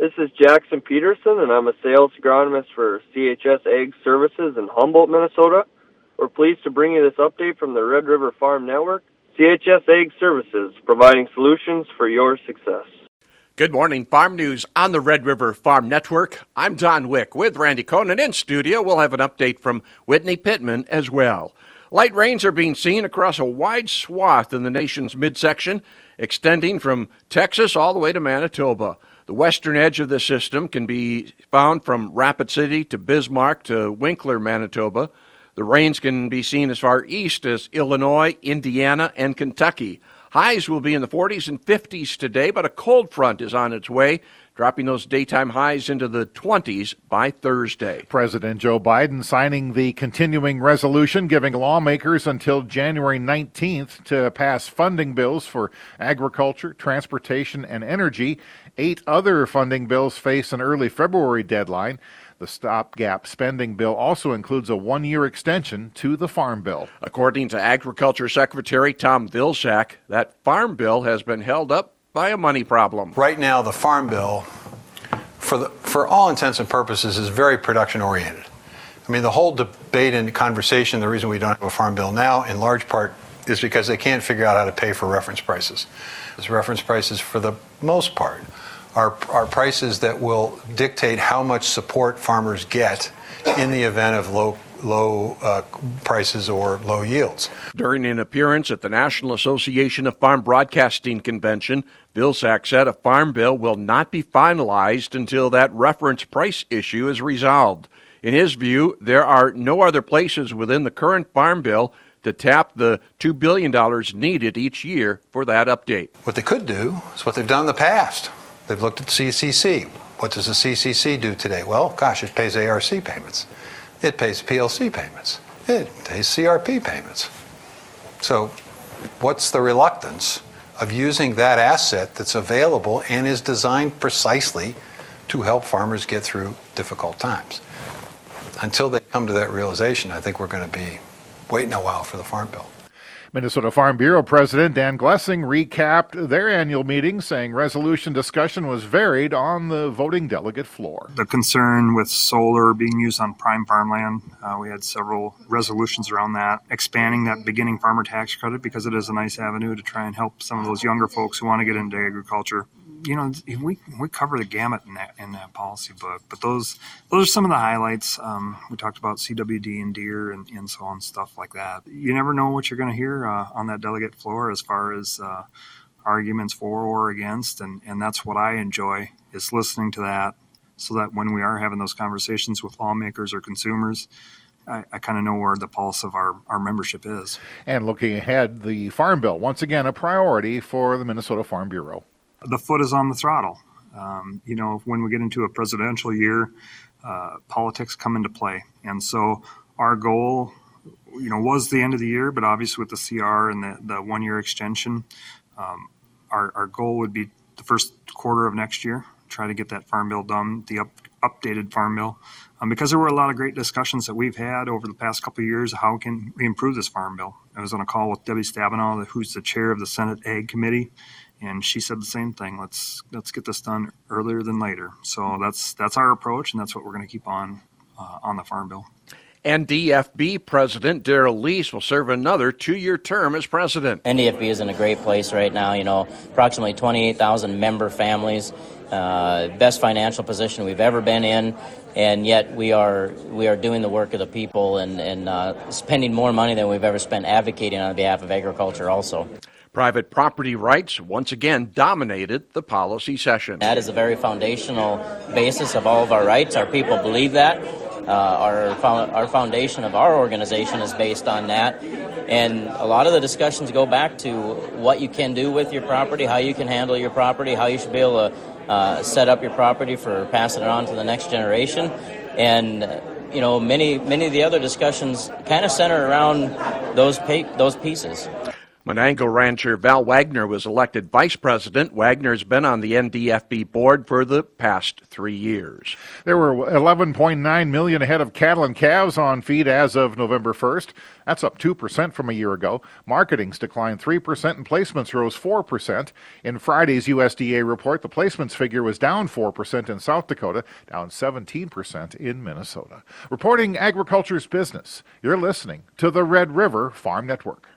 This is Jackson Peterson, and I'm a sales agronomist for CHS Ag Services in Humboldt, Minnesota. We're pleased to bring you this update from the Red River Farm Network. CHS Ag Services, providing solutions for your success. Good morning, Farm News on the Red River Farm Network. I'm Don Wick with Randy Koenen in studio. We'll have an update from Whitney Pittman as well. Light rains are being seen across a wide swath in the nation's midsection, extending from Texas all the way to Manitoba. The western edge of the system can be found from Rapid City to Bismarck to Winkler, Manitoba. The rains can be seen as far east as Illinois, Indiana, and Kentucky. Highs will be in the 40s and 50s today, but a cold front is on its way, dropping those daytime highs into the 20s by Thursday. President Joe Biden signing the continuing resolution giving lawmakers until January 19th to pass funding bills for agriculture, transportation, and energy. Eight other funding bills face an early February deadline. The stopgap spending bill also includes a one year extension to the Farm Bill. According to Agriculture Secretary Tom Vilsack, that Farm Bill has been held up by a money problem. Right now, the Farm Bill, for, the, for all intents and purposes, is very production oriented. I mean, the whole debate and conversation, the reason we don't have a Farm Bill now, in large part, is because they can't figure out how to pay for reference prices. Those reference prices, for the most part, are, are prices that will dictate how much support farmers get in the event of low low uh, prices or low yields. During an appearance at the National Association of Farm Broadcasting Convention, Vilsack said a farm bill will not be finalized until that reference price issue is resolved. In his view, there are no other places within the current farm bill to tap the $2 billion needed each year for that update. What they could do is what they've done in the past They've looked at the CCC. What does the CCC do today? Well, gosh, it pays ARC payments. It pays PLC payments. It pays CRP payments. So, what's the reluctance of using that asset that's available and is designed precisely to help farmers get through difficult times? Until they come to that realization, I think we're going to be waiting a while for the Farm Bill. Minnesota Farm Bureau President Dan Glessing recapped their annual meeting, saying resolution discussion was varied on the voting delegate floor. The concern with solar being used on prime farmland, uh, we had several resolutions around that, expanding that beginning farmer tax credit because it is a nice avenue to try and help some of those younger folks who want to get into agriculture you know, we we cover the gamut in that in that policy book. But those those are some of the highlights. Um, we talked about CWD and deer and, and so on, stuff like that. You never know what you're going to hear uh, on that delegate floor as far as uh, arguments for or against, and and that's what I enjoy is listening to that, so that when we are having those conversations with lawmakers or consumers. I, I kind of know where the pulse of our, our membership is. And looking ahead, the Farm Bill, once again, a priority for the Minnesota Farm Bureau the foot is on the throttle. Um, you know, when we get into a presidential year, uh, politics come into play, and so our goal, you know, was the end of the year, but obviously with the CR and the, the one year extension, um, our, our goal would be the first quarter of next year. Try to get that farm bill done, the up, updated farm bill, um, because there were a lot of great discussions that we've had over the past couple of years. How can we improve this farm bill? I was on a call with Debbie Stabenow, who's the chair of the Senate Ag Committee, and she said the same thing. Let's let's get this done earlier than later. So that's that's our approach, and that's what we're going to keep on uh, on the farm bill. NDFB President Daryl Lies will serve another two-year term as president. NDFB is in a great place right now. You know, approximately 28,000 member families, uh, best financial position we've ever been in, and yet we are we are doing the work of the people and and uh, spending more money than we've ever spent advocating on behalf of agriculture. Also. Private property rights once again dominated the policy session. That is a very foundational basis of all of our rights. Our people believe that. Uh, our, our foundation of our organization is based on that. And a lot of the discussions go back to what you can do with your property, how you can handle your property, how you should be able to uh, set up your property for passing it on to the next generation. And you know, many many of the other discussions kind of center around those pa- those pieces. Monango rancher Val Wagner was elected vice president. Wagner's been on the NDFB board for the past three years. There were 11.9 million head of cattle and calves on feed as of November 1st. That's up 2% from a year ago. Marketings declined 3% and placements rose 4%. In Friday's USDA report, the placements figure was down 4% in South Dakota, down 17% in Minnesota. Reporting agriculture's business, you're listening to the Red River Farm Network.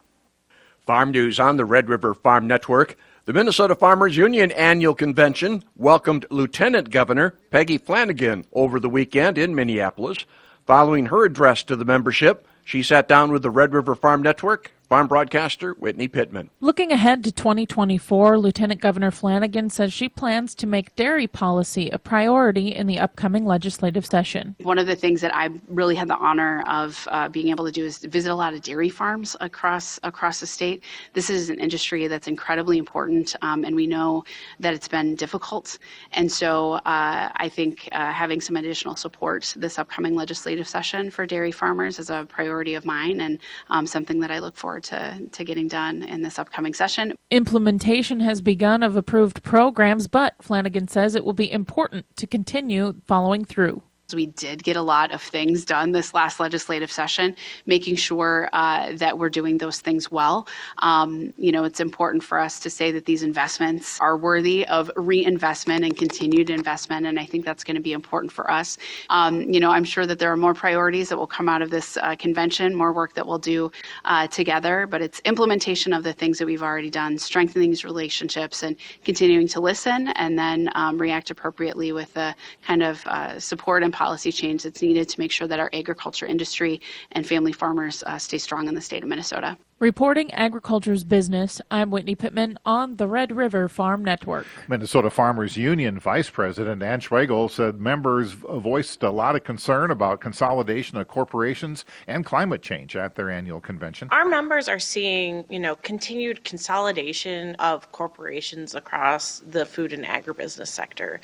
Farm News on the Red River Farm Network. The Minnesota Farmers Union annual convention welcomed Lieutenant Governor Peggy Flanagan over the weekend in Minneapolis. Following her address to the membership, she sat down with the Red River Farm Network Farm broadcaster Whitney Pittman. Looking ahead to 2024, Lieutenant Governor Flanagan says she plans to make dairy policy a priority in the upcoming legislative session. One of the things that I really had the honor of uh, being able to do is visit a lot of dairy farms across across the state. This is an industry that's incredibly important, um, and we know that it's been difficult. And so uh, I think uh, having some additional support this upcoming legislative session for dairy farmers is a priority of mine and um, something that I look forward to, to getting done in this upcoming session. Implementation has begun of approved programs, but Flanagan says it will be important to continue following through. We did get a lot of things done this last legislative session, making sure uh, that we're doing those things well. Um, you know, it's important for us to say that these investments are worthy of reinvestment and continued investment, and I think that's going to be important for us. Um, you know, I'm sure that there are more priorities that will come out of this uh, convention, more work that we'll do uh, together, but it's implementation of the things that we've already done, strengthening these relationships, and continuing to listen, and then um, react appropriately with the kind of uh, support and policy change that's needed to make sure that our agriculture industry and family farmers uh, stay strong in the state of Minnesota. Reporting agriculture's business, I'm Whitney Pittman on the Red River Farm Network. Minnesota Farmers Union Vice President Ann Schwagerl said members voiced a lot of concern about consolidation of corporations and climate change at their annual convention. Our members are seeing, you know, continued consolidation of corporations across the food and agribusiness sector.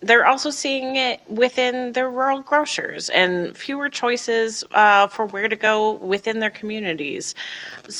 They're also seeing it within their rural grocers and fewer choices uh, for where to go within their communities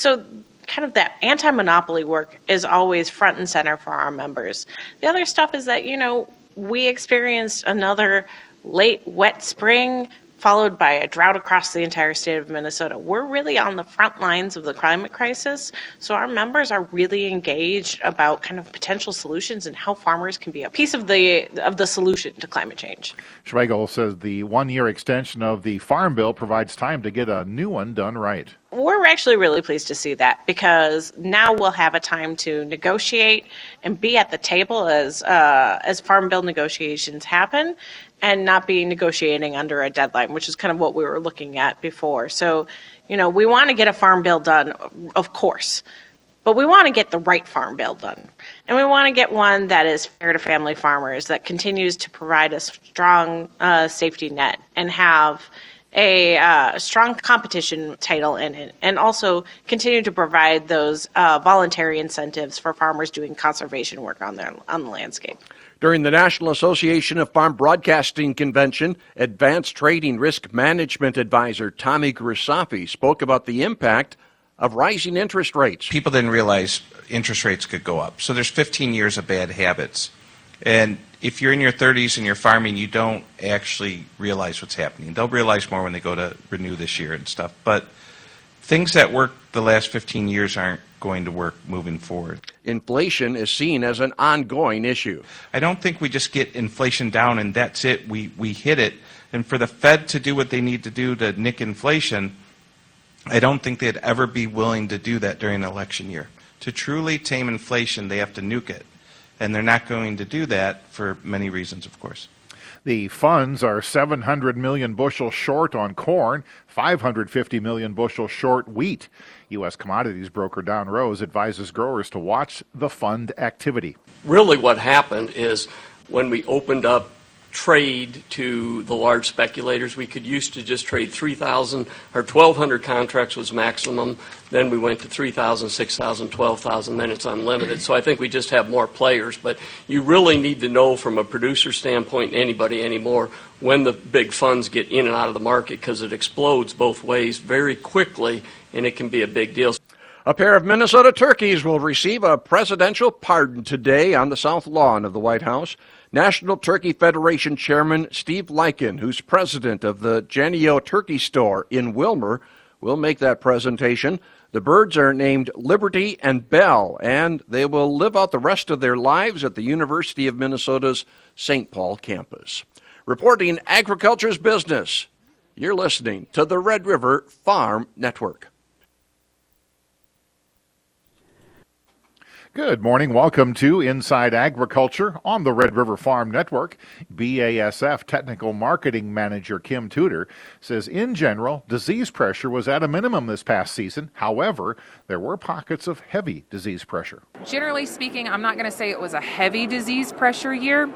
so kind of that anti-monopoly work is always front and center for our members. The other stuff is that, you know, we experienced another late wet spring followed by a drought across the entire state of Minnesota. We're really on the front lines of the climate crisis, so our members are really engaged about kind of potential solutions and how farmers can be a piece of the of the solution to climate change. Schwagerl says the one-year extension of the farm bill provides time to get a new one done right. We're actually really pleased to see that because now we'll have a time to negotiate and be at the table as uh, as farm bill negotiations happen, and not be negotiating under a deadline, which is kind of what we were looking at before. So, you know, we want to get a farm bill done, of course, but we want to get the right farm bill done. And we want to get one that is fair to family farmers, that continues to provide a strong uh, safety net and have a uh, strong competition title in it, and also continue to provide those uh, voluntary incentives for farmers doing conservation work on their on the landscape. During the National Association of Farm Broadcasting Convention, Advanced Trading Risk Management Advisor Tommy Grisafi spoke about the impact of rising interest rates. People didn't realize interest rates could go up. So there's 15 years of bad habits. And if you're in your 30s and you're farming, you don't actually realize what's happening. They'll realize more when they go to renew this year and stuff. But things that worked the last 15 years aren't going to work moving forward. Inflation is seen as an ongoing issue. I don't think we just get inflation down and that's it. We, we hit it. And for the Fed to do what they need to do to nick inflation, I don't think they'd ever be willing to do that during an election year. To truly tame inflation, they have to nuke it. And they're not going to do that for many reasons, of course. The funds are 700 million bushels short on corn, 550 million bushels short wheat. U.S. commodities broker Don Rose advises growers to watch the fund activity. Really, what happened is when we opened up trade to the large speculators. We could used to just trade 3,000 or 1,200 contracts was maximum. Then we went to 3,000, 6,000, 12,000. Then it's unlimited. So I think we just have more players. But you really need to know from a producer standpoint, anybody anymore, when the big funds get in and out of the market because it explodes both ways very quickly and it can be a big deal. A pair of Minnesota turkeys will receive a presidential pardon today on the south lawn of the White House. National Turkey Federation Chairman Steve Lykken, who's president of the Jennie-O Turkey Store in Willmar, will make that presentation. The birds are named Liberty and Bell, and they will live out the rest of their lives at the University of Minnesota's St. Paul campus. Reporting agriculture's business, you're listening to the Red River Farm Network. Good morning. Welcome to Inside Agriculture on the Red River Farm Network. BASF Technical Marketing Manager Kim Tudor says, in general, disease pressure was at a minimum this past season. However, there were pockets of heavy disease pressure. Generally speaking, I'm not going to say it was a heavy disease pressure year,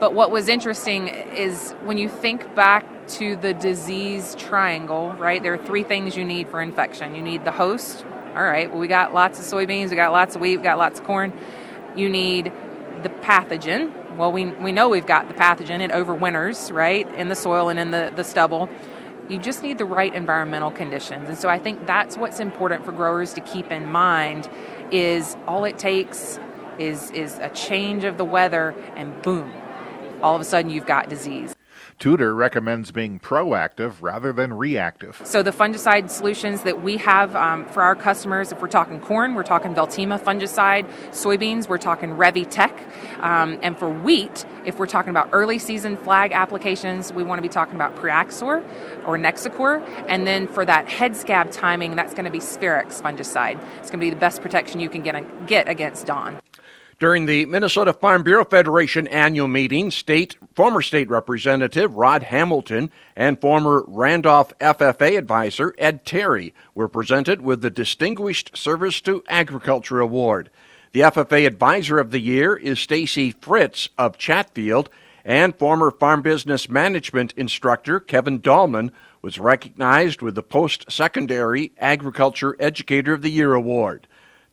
but what was interesting is when you think back to the disease triangle, right? There are three things you need for infection you need the host, all right, well, we got lots of soybeans, we got lots of wheat, we got lots of corn. You need the pathogen. Well, we, we know we've got the pathogen. It overwinters, right, in the soil and in the, the stubble. You just need the right environmental conditions. And so I think that's what's important for growers to keep in mind is all it takes is, is a change of the weather and boom, all of a sudden you've got disease. Tudor recommends being proactive rather than reactive. So, the fungicide solutions that we have um, for our customers, if we're talking corn, we're talking Veltima fungicide, soybeans, we're talking Revytek, um, and for wheat, if we're talking about early season flag applications, we want to be talking about Priaxor or Nexicor, and then for that head scab timing, that's going to be Sphaerex fungicide. It's going to be the best protection you can get, get against DON. During the Minnesota Farm Bureau Federation annual meeting, state former state representative Rod Hamilton and former Randolph FFA advisor Ed Terry were presented with the Distinguished Service to Agriculture Award. The FFA Advisor of the Year is Stacy Fritz of Chatfield, and former farm business management instructor Kevin Dahlman was recognized with the Post Secondary Agriculture Educator of the Year award.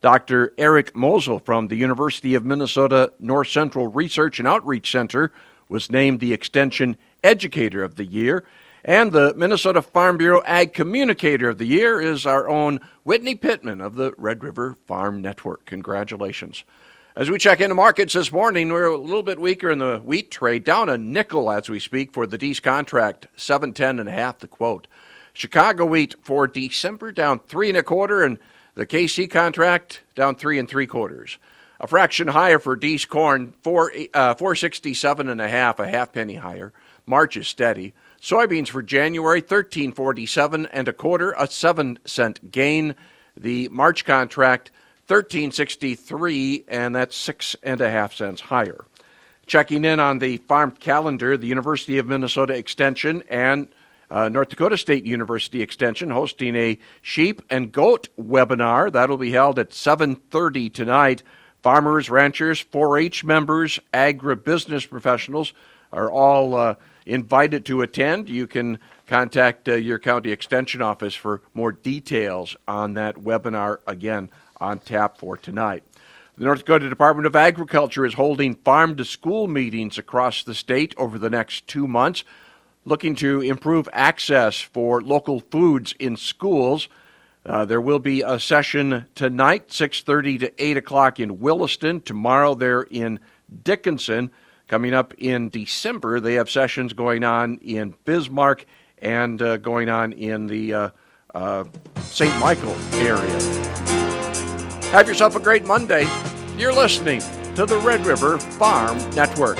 Dr. Eric Mosel from the University of Minnesota North Central Research and Outreach Center was named the Extension Educator of the Year. And the Minnesota Farm Bureau Ag Communicator of the Year is our own Whitney Pittman of the Red River Farm Network. Congratulations. As we check into markets this morning, we're a little bit weaker in the wheat trade, down a nickel as we speak for the Dees contract, 710 and a half the quote. Chicago wheat for December down three and a quarter, and the KC contract down three and three quarters. A fraction higher for Dees corn, four uh, four sixty seven and a half, a half penny higher. March is steady. Soybeans for January thirteen forty seven and a quarter, a seven cent gain. The March contract thirteen sixty three, and that's six and a half cents higher. Checking in on the farm calendar, the University of Minnesota Extension and uh, North Dakota State University Extension hosting a sheep and goat webinar that'll be held at 7:30 tonight. Farmers, ranchers, 4-H members, agribusiness professionals are all uh, invited to attend. You can contact uh, your county extension office for more details on that webinar. Again, on tap for tonight. The North Dakota Department of Agriculture is holding farm to school meetings across the state over the next two months looking to improve access for local foods in schools. Uh, there will be a session tonight, 6:30 to 8 o'clock in Williston. Tomorrow, they're in Dickinson. Coming up in December, they have sessions going on in Bismarck and uh, going on in the uh, uh St. Michael area. Have yourself a great Monday. You're listening to the Red River Farm Network.